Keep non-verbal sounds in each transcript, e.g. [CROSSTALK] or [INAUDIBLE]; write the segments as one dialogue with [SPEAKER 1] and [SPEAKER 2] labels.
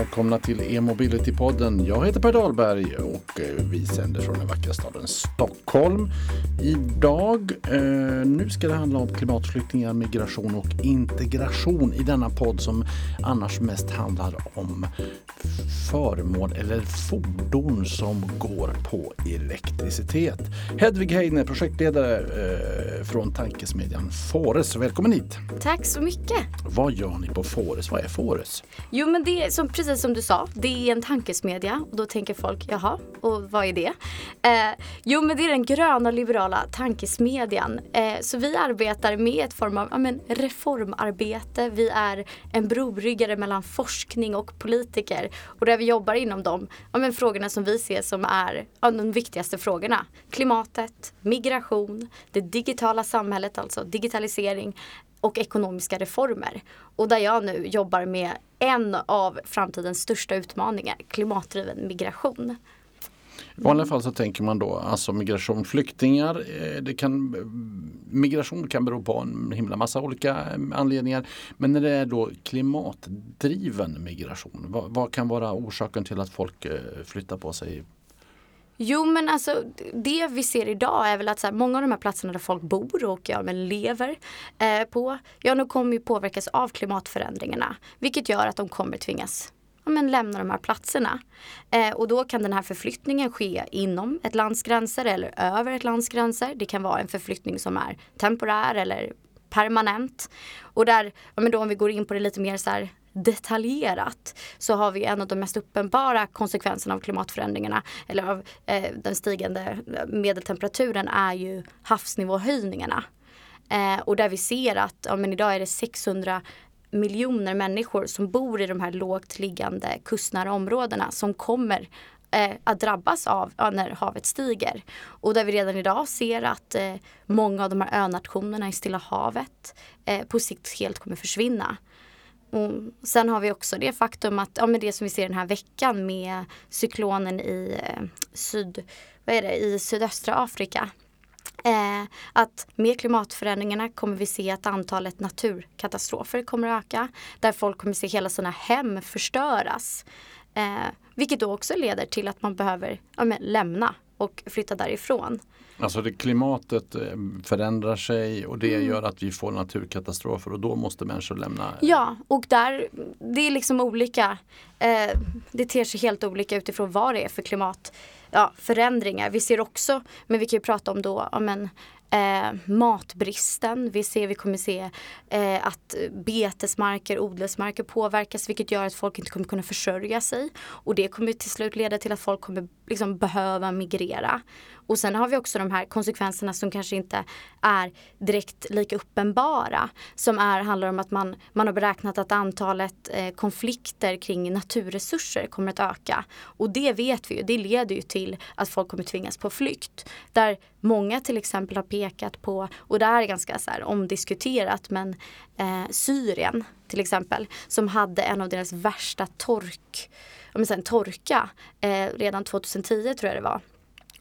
[SPEAKER 1] Välkomna till e-mobility-podden. Jag heter Per Dahlberg och eh, vi sänder från den vackra staden Stockholm. Idag, eh, nu ska det handla om klimatflyktingar, migration och integration i denna podd som annars mest handlar om föremål eller fordon som går på elektricitet. Hedvig Heine, projektledare eh, från tankesmedjan Fores. Välkommen hit!
[SPEAKER 2] Tack så mycket!
[SPEAKER 1] Vad gör ni på Fores? Vad är Fores?
[SPEAKER 2] Jo men det är som, precis Precis som du sa, det är en tankesmedja och då tänker folk jaha, och vad är det? Eh, jo men det är den gröna liberala tankesmedjan. Eh, så vi arbetar med ett form av ja, men, reformarbete. Vi är en broryggare mellan forskning och politiker och där vi jobbar inom de ja, men, frågorna som vi ser som är ja, de viktigaste frågorna. Klimatet, migration, det digitala samhället, alltså digitalisering, och ekonomiska reformer. Och där jag nu jobbar med en av framtidens största utmaningar, klimatdriven migration.
[SPEAKER 1] I vanliga fall så tänker man då alltså migration, flyktingar. Eh, det kan, migration kan bero på en himla massa olika eh, anledningar. Men när det är då klimatdriven migration, vad, vad kan vara orsaken till att folk eh, flyttar på sig
[SPEAKER 2] Jo men alltså det vi ser idag är väl att så här, många av de här platserna där folk bor och ja, men lever eh, på, ja nu kommer ju påverkas av klimatförändringarna. Vilket gör att de kommer tvingas ja, men lämna de här platserna. Eh, och då kan den här förflyttningen ske inom ett lands gränser eller över ett lands gränser. Det kan vara en förflyttning som är temporär eller permanent. Och där, ja, men då om vi går in på det lite mer så här detaljerat så har vi en av de mest uppenbara konsekvenserna av klimatförändringarna eller av eh, den stigande eh, medeltemperaturen är ju havsnivåhöjningarna. Eh, och där vi ser att ja, men idag är det 600 miljoner människor som bor i de här lågt liggande kustnära områdena som kommer eh, att drabbas av ja, när havet stiger. Och där vi redan idag ser att eh, många av de här önationerna i Stilla havet eh, på sikt helt kommer försvinna. Och sen har vi också det faktum att, ja men det som vi ser den här veckan med cyklonen i eh, syd, vad är det, i sydöstra Afrika. Eh, att med klimatförändringarna kommer vi se att antalet naturkatastrofer kommer att öka. Där folk kommer se hela sina hem förstöras. Eh, vilket då också leder till att man behöver ja, men, lämna och flytta därifrån.
[SPEAKER 1] Alltså det, klimatet eh, förändrar sig och det mm. gör att vi får naturkatastrofer och då måste människor lämna.
[SPEAKER 2] Ja, och där, det är liksom olika. Eh, det ter sig helt olika utifrån vad det är för klimatförändringar. Ja, vi ser också, men vi kan ju prata om då, ja, men, eh, matbristen. Vi ser, vi kommer se eh, att betesmarker, odlingsmarker påverkas vilket gör att folk inte kommer kunna försörja sig. Och det kommer till slut leda till att folk kommer liksom behöva migrera. Och sen har vi också de här konsekvenserna som kanske inte är direkt lika uppenbara. Som är, handlar om att man, man har beräknat att antalet eh, konflikter kring naturresurser kommer att öka. Och det vet vi ju, det leder ju till att folk kommer tvingas på flykt. Där många till exempel har pekat på, och det är ganska så här omdiskuterat, men eh, Syrien till exempel som hade en av deras värsta tork, om sen, torka eh, redan 2010 tror jag det var.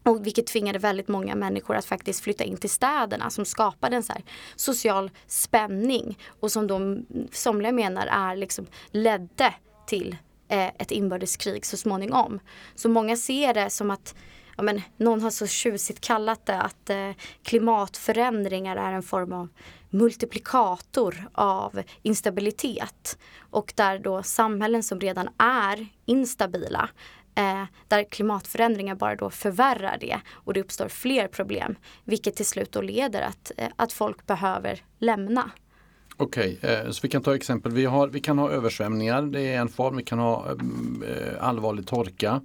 [SPEAKER 2] Och vilket tvingade väldigt många människor att faktiskt flytta in till städerna som skapade en så social spänning och som de somliga menar är liksom ledde till eh, ett inbördeskrig så småningom. Så många ser det som att ja, men, någon har så tjusigt kallat det att eh, klimatförändringar är en form av multiplikator av instabilitet. Och där då samhällen som redan är instabila eh, där klimatförändringar bara då förvärrar det och det uppstår fler problem. Vilket till slut då leder att, eh, att folk behöver lämna.
[SPEAKER 1] Okej, okay, så vi kan ta exempel. Vi, har, vi kan ha översvämningar, det är en form. Vi kan ha eh, allvarlig torka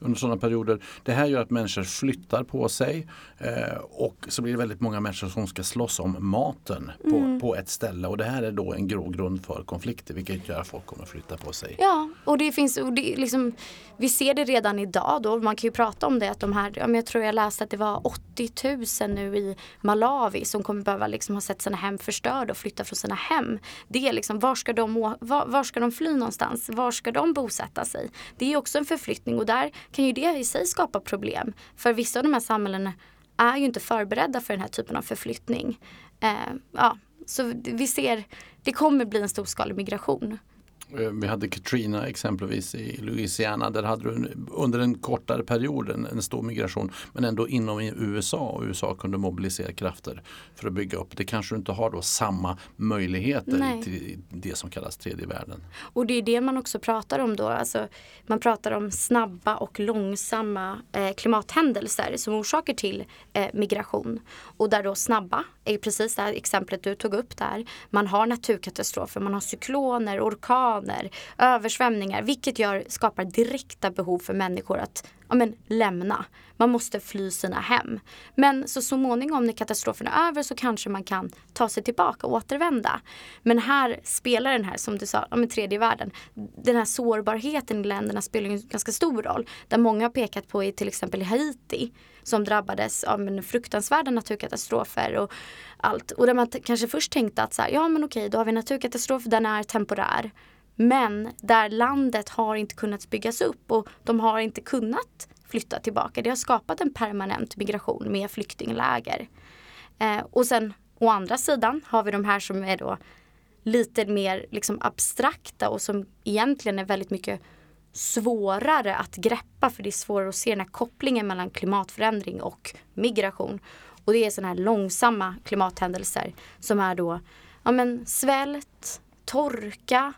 [SPEAKER 1] under sådana perioder. Det här gör att människor flyttar på sig eh, och så blir det väldigt många människor som ska slåss om maten på, mm. på ett ställe och det här är då en grogrund för konflikter vilket gör att folk kommer flytta på sig.
[SPEAKER 2] Ja, och det finns, och det liksom, vi ser det redan idag då, man kan ju prata om det att de här, jag tror jag läste att det var 80 000 nu i Malawi som kommer behöva liksom ha sett sina hem förstörda och flytta från sina hem. Det är liksom, var ska de, var, var ska de fly någonstans? Var ska de bosätta sig? Det är också en förflyttning och där kan ju det i sig skapa problem. För vissa av de här samhällena är ju inte förberedda för den här typen av förflyttning. Eh, ja, så vi ser, det kommer bli en storskalig migration.
[SPEAKER 1] Eh, vi hade Katrina exempelvis i Louisiana. Där hade du under en kortare period en, en stor migration men ändå inom USA och USA kunde mobilisera krafter för att bygga upp. Det kanske du inte har då samma möjligheter Nej. till det som kallas tredje världen.
[SPEAKER 2] Och det är det man också pratar om då. Alltså, man pratar om snabba och långsamma eh, klimathändelser som orsaker till eh, migration. Och där då snabba är precis det här exemplet du tog upp där. Man har naturkatastrofer, man har cykloner, orkaner, översvämningar vilket gör, skapar direkta behov för människor att ja, men, lämna. Man måste fly sina hem. Men så småningom när katastrofen är över så kanske man kan ta sig tillbaka och återvända. Men här spelar den här, som du sa, ja, med tredje världen, den här sårbarheten i länderna spelar en ganska stor roll. Där många har pekat på i till exempel Haiti som drabbades av fruktansvärda naturkatastrofer och allt. Och där man kanske först tänkte att så här, ja men okej, då har vi naturkatastrof, den är temporär. Men där landet har inte kunnat byggas upp och de har inte kunnat flytta tillbaka. Det har skapat en permanent migration med flyktingläger. Eh, och sen å andra sidan har vi de här som är då lite mer liksom abstrakta och som egentligen är väldigt mycket svårare att greppa för det är svårare att se den här kopplingen mellan klimatförändring och migration. Och det är sådana här långsamma klimathändelser som är då ja, men svält, torka,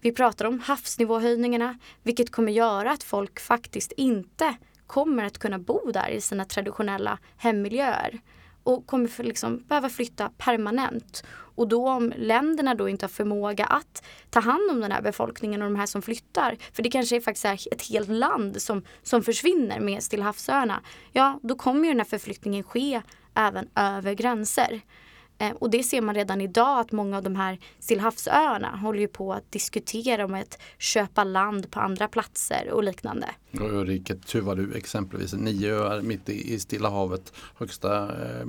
[SPEAKER 2] vi pratar om havsnivåhöjningarna vilket kommer göra att folk faktiskt inte kommer att kunna bo där i sina traditionella hemmiljöer och kommer för liksom behöva flytta permanent. Och då om länderna då inte har förmåga att ta hand om den här befolkningen och de här som flyttar, för det kanske är faktiskt är ett helt land som, som försvinner med Stillahavsöarna, ja då kommer ju den här förflyttningen ske även över gränser. Eh, och det ser man redan idag att många av de här Stillhavsöarna håller ju på att diskutera om att köpa land på andra platser och liknande.
[SPEAKER 1] Och öriket Tuvalu exempelvis, nio öar mitt i Stilla havet, högsta eh,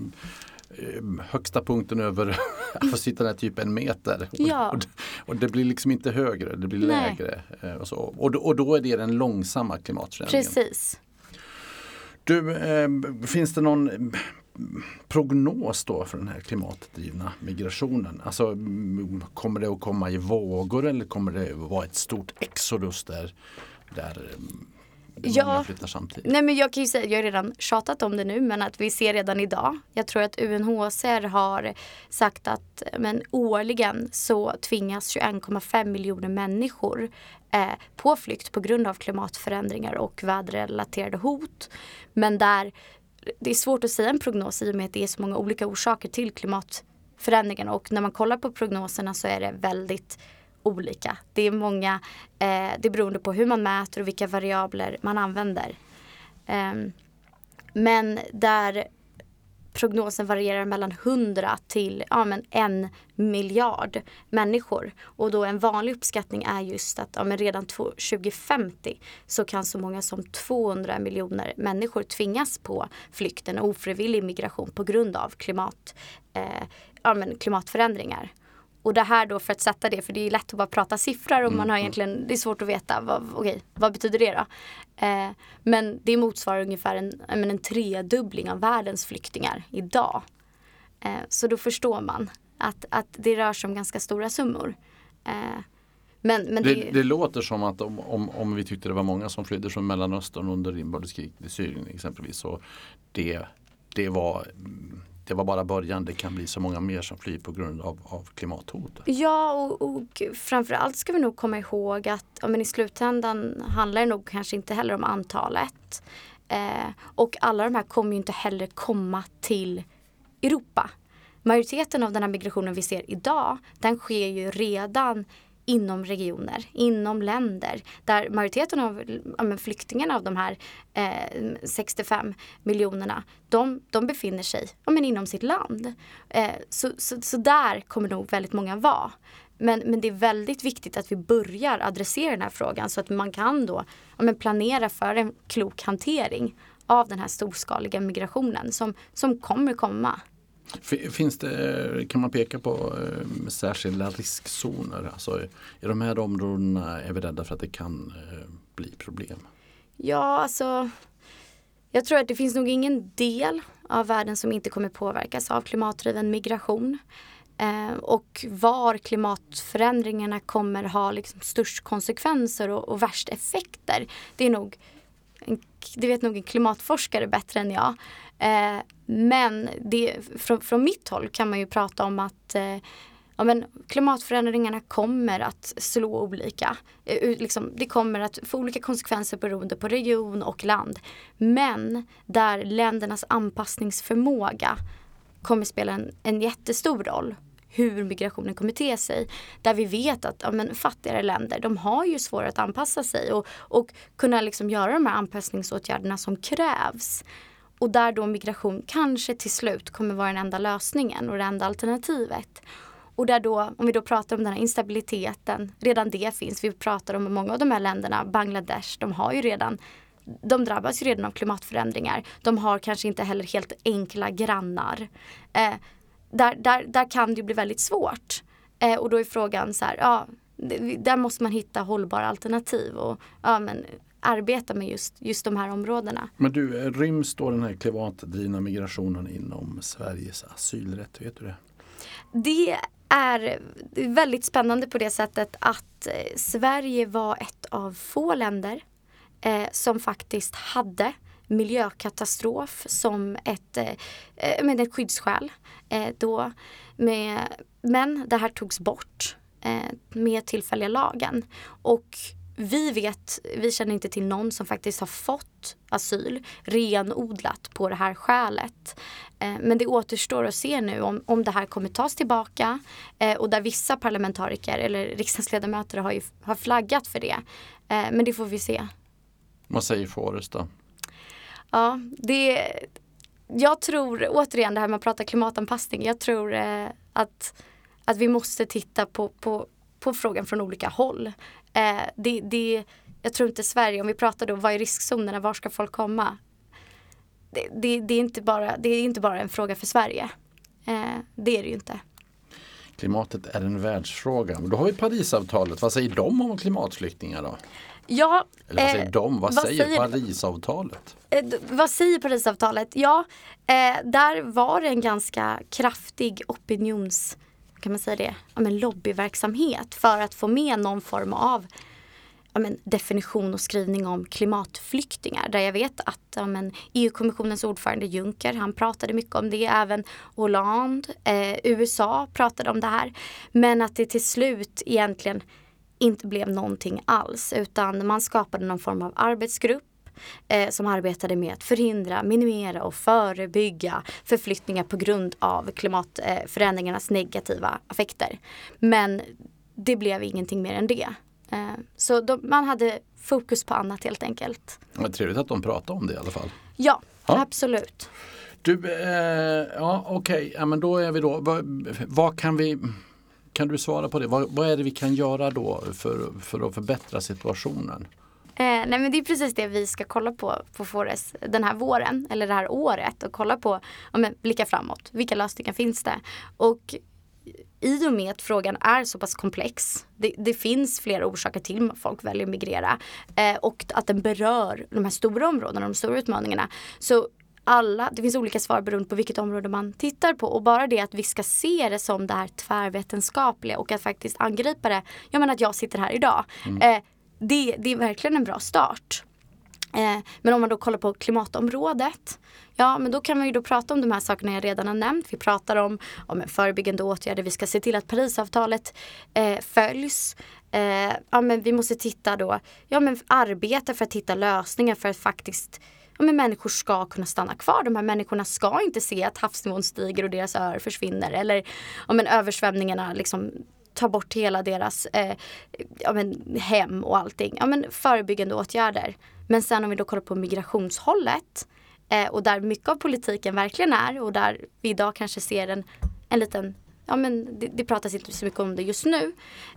[SPEAKER 1] högsta punkten över [LAUGHS] havsytan är typ en meter.
[SPEAKER 2] Ja.
[SPEAKER 1] Och, och, det blir liksom inte högre, det blir Nej. lägre. Eh, och, så. Och, då, och då är det den långsamma klimatförändringen.
[SPEAKER 2] Precis.
[SPEAKER 1] Du, eh, finns det någon prognos då för den här klimatdrivna migrationen? Alltså kommer det att komma i vågor eller kommer det att vara ett stort exodus där, där
[SPEAKER 2] ja, Nej men jag kan ju säga, jag har redan tjatat om det nu men att vi ser redan idag. Jag tror att UNHCR har sagt att men årligen så tvingas 21,5 miljoner människor eh, på flykt på grund av klimatförändringar och väderrelaterade hot. Men där det är svårt att säga en prognos i och med att det är så många olika orsaker till klimatförändringarna och när man kollar på prognoserna så är det väldigt olika. Det är många, eh, det är beroende på hur man mäter och vilka variabler man använder. Eh, men där prognosen varierar mellan 100 till ja, men en miljard människor. Och då en vanlig uppskattning är just att ja, men redan 2050 så kan så många som 200 miljoner människor tvingas på flykten och ofrivillig migration på grund av klimat, eh, ja, men klimatförändringar. Och det här då för att sätta det, för det är lätt att bara prata siffror och man har mm. egentligen, det är svårt att veta vad, okay, vad betyder det då? Eh, men det motsvarar ungefär en, en tredubbling av världens flyktingar idag. Eh, så då förstår man att, att det rör sig om ganska stora summor. Eh,
[SPEAKER 1] men, men det, det, det, låter som att om, om, om vi tyckte det var många som flydde från Mellanöstern under inbördeskriget i Syrien exempelvis så det, det var det var bara början. Det kan bli så många mer som flyr på grund av, av klimathot.
[SPEAKER 2] Ja och, och framförallt ska vi nog komma ihåg att ja, men i slutändan handlar det nog kanske inte heller om antalet. Eh, och alla de här kommer ju inte heller komma till Europa. Majoriteten av den här migrationen vi ser idag den sker ju redan inom regioner, inom länder där majoriteten av ja, flyktingarna av de här eh, 65 miljonerna de, de befinner sig ja, men inom sitt land. Eh, så, så, så där kommer nog väldigt många vara. Men, men det är väldigt viktigt att vi börjar adressera den här frågan så att man kan då ja, men planera för en klok hantering av den här storskaliga migrationen som, som kommer komma.
[SPEAKER 1] Finns det, kan man peka på eh, särskilda riskzoner? Alltså, I de här områdena är vi rädda för att det kan eh, bli problem?
[SPEAKER 2] Ja, alltså jag tror att det finns nog ingen del av världen som inte kommer påverkas av klimatdriven migration. Eh, och var klimatförändringarna kommer ha liksom störst konsekvenser och, och värst effekter. Det är nog det vet nog en klimatforskare bättre än jag. Eh, men det, från, från mitt håll kan man ju prata om att eh, ja, men klimatförändringarna kommer att slå olika. Eh, liksom, det kommer att få olika konsekvenser beroende på region och land. Men där ländernas anpassningsförmåga kommer spela en, en jättestor roll hur migrationen kommer te sig. Där vi vet att ja, men, fattigare länder de har ju svårare att anpassa sig och, och kunna liksom göra de här anpassningsåtgärderna som krävs. Och där då migration kanske till slut kommer vara den enda lösningen och det enda alternativet. Och där då, om vi då pratar om den här instabiliteten, redan det finns. Vi pratar om många av de här länderna, Bangladesh, de har ju redan de drabbas ju redan av klimatförändringar. De har kanske inte heller helt enkla grannar. Eh, där, där, där kan det bli väldigt svårt. Eh, och då är frågan så här, ja, där måste man hitta hållbara alternativ och ja, men, arbeta med just, just de här områdena.
[SPEAKER 1] Men du, ryms då den här klimatdrivna migrationen inom Sveriges asylrätt? Vet du det?
[SPEAKER 2] Det är väldigt spännande på det sättet att eh, Sverige var ett av få länder eh, som faktiskt hade miljökatastrof som ett, eh, eh med ett skyddsskäl. Eh, då med, men det här togs bort eh, med tillfälliga lagen. Och vi vet, vi känner inte till någon som faktiskt har fått asyl renodlat på det här skälet. Eh, men det återstår att se nu om, om det här kommer tas tillbaka eh, och där vissa parlamentariker eller riksdagsledamöter har, ju, har flaggat för det. Men det får vi se.
[SPEAKER 1] Vad säger Forrest då?
[SPEAKER 2] Ja, det, jag tror, återigen det här med att prata klimatanpassning, jag tror eh, att, att vi måste titta på, på, på frågan från olika håll. Eh, det, det, jag tror inte Sverige, om vi pratar då, vad är riskzonerna, var ska folk komma? Det, det, det, är, inte bara, det är inte bara en fråga för Sverige. Eh, det är det ju inte.
[SPEAKER 1] Klimatet är en världsfråga. Då har vi Parisavtalet. Vad säger de om klimatflyktingar då?
[SPEAKER 2] Ja,
[SPEAKER 1] Eller vad säger eh, de? Vad, vad säger, säger Parisavtalet?
[SPEAKER 2] Eh, vad säger Parisavtalet? Ja, eh, där var det en ganska kraftig opinions kan man säga det, ja, men lobbyverksamhet för att få med någon form av ja, men, definition och skrivning om klimatflyktingar. Där jag vet att ja, EU-kommissionens ordförande Juncker, han pratade mycket om det. Även Hollande, eh, USA pratade om det här. Men att det till slut egentligen inte blev någonting alls utan man skapade någon form av arbetsgrupp eh, som arbetade med att förhindra, minimera och förebygga förflyttningar på grund av klimatförändringarnas negativa effekter. Men det blev ingenting mer än det. Eh, så de, man hade fokus på annat helt enkelt.
[SPEAKER 1] Vad trevligt att de pratade om det i alla fall.
[SPEAKER 2] Ja, ja. absolut.
[SPEAKER 1] Du, eh, ja okej, okay. ja, men då är vi då, vad, vad, kan vi kan du svara på det? Vad, vad, är det vi kan göra då för, för att förbättra situationen?
[SPEAKER 2] Eh, nej men det är precis det vi ska kolla på på Fores den här våren eller det här året och kolla på, ja, men blicka framåt. Vilka lösningar finns det? Och i och med att frågan är så pass komplex, det, det finns flera orsaker till att folk väljer att migrera eh, och att den berör de här stora områdena, de stora utmaningarna. Så alla, det finns olika svar beroende på vilket område man tittar på och bara det att vi ska se det som det här tvärvetenskapliga och att faktiskt angripa det. Jag menar att jag sitter här idag. Mm. Eh, det, det är verkligen en bra start. Eh, men om man då kollar på klimatområdet, ja men då kan man ju då prata om de här sakerna jag redan har nämnt. Vi pratar om, om förebyggande åtgärder, vi ska se till att Parisavtalet eh, följs. Eh, ja men vi måste titta då, ja men arbeta för att hitta lösningar för att faktiskt ja, men människor ska kunna stanna kvar. De här människorna ska inte se att havsnivån stiger och deras öar försvinner. Eller ja, men översvämningarna liksom tar bort hela deras eh, ja, men, hem och allting. Ja, men, förebyggande åtgärder. Men sen om vi då kollar på migrationshållet eh, och där mycket av politiken verkligen är och där vi idag kanske ser en, en liten ja, men det, det pratas inte så mycket om det just nu.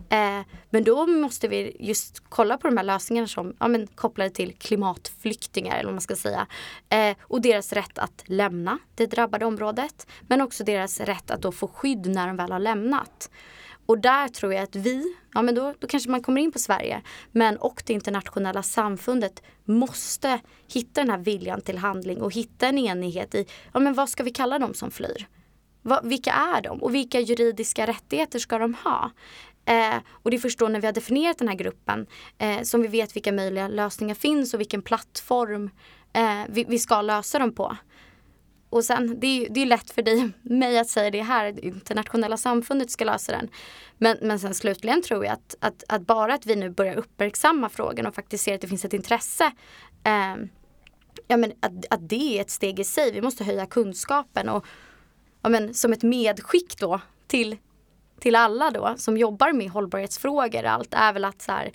[SPEAKER 2] Eh, men då måste vi just kolla på de här lösningarna som ja, men, kopplade till klimatflyktingar eller vad man ska säga. Eh, och deras rätt att lämna det drabbade området. Men också deras rätt att då få skydd när de väl har lämnat. Och där tror jag att vi, ja men då, då kanske man kommer in på Sverige, men och det internationella samfundet måste hitta den här viljan till handling och hitta en enighet i, ja men vad ska vi kalla dem som flyr? Va, vilka är de och vilka juridiska rättigheter ska de ha? Eh, och det är först då när vi har definierat den här gruppen eh, som vi vet vilka möjliga lösningar finns och vilken plattform eh, vi, vi, ska lösa dem på. Och sen, det är, det är lätt för dig mig att säga det här, det internationella samfundet ska lösa den. Men, men sen slutligen tror jag att, att, att bara att vi nu börjar uppmärksamma frågan och faktiskt ser att det finns ett intresse eh, ja, men att, att det är ett steg i sig. Vi måste höja kunskapen och ja, men, som ett medskick då till, till alla då som jobbar med hållbarhetsfrågor. Allt är väl att så här,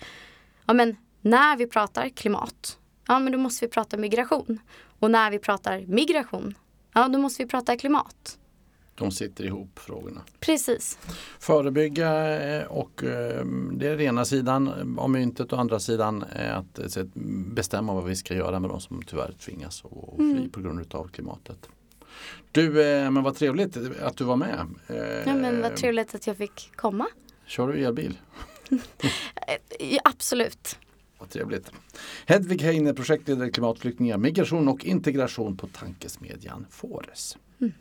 [SPEAKER 2] ja, men, när vi pratar klimat, ja men då måste vi prata migration. Och när vi pratar migration, ja då måste vi prata klimat.
[SPEAKER 1] De sitter ihop frågorna.
[SPEAKER 2] Precis.
[SPEAKER 1] Förebygga eh, och eh, det är den ena sidan av myntet och andra sidan är att bestämma vad vi ska göra med de som tyvärr tvingas att fly mm. på grund av klimatet. Du, eh, men vad trevligt att du var med.
[SPEAKER 2] Ja, men vad trevligt att jag fick komma.
[SPEAKER 1] Kör du elbil? [LAUGHS]
[SPEAKER 2] Absolut.
[SPEAKER 1] Vad trevligt. Hedvig Heine, projektledare klimatflyktingar, migration och integration på tankesmedjan Fores. Mm.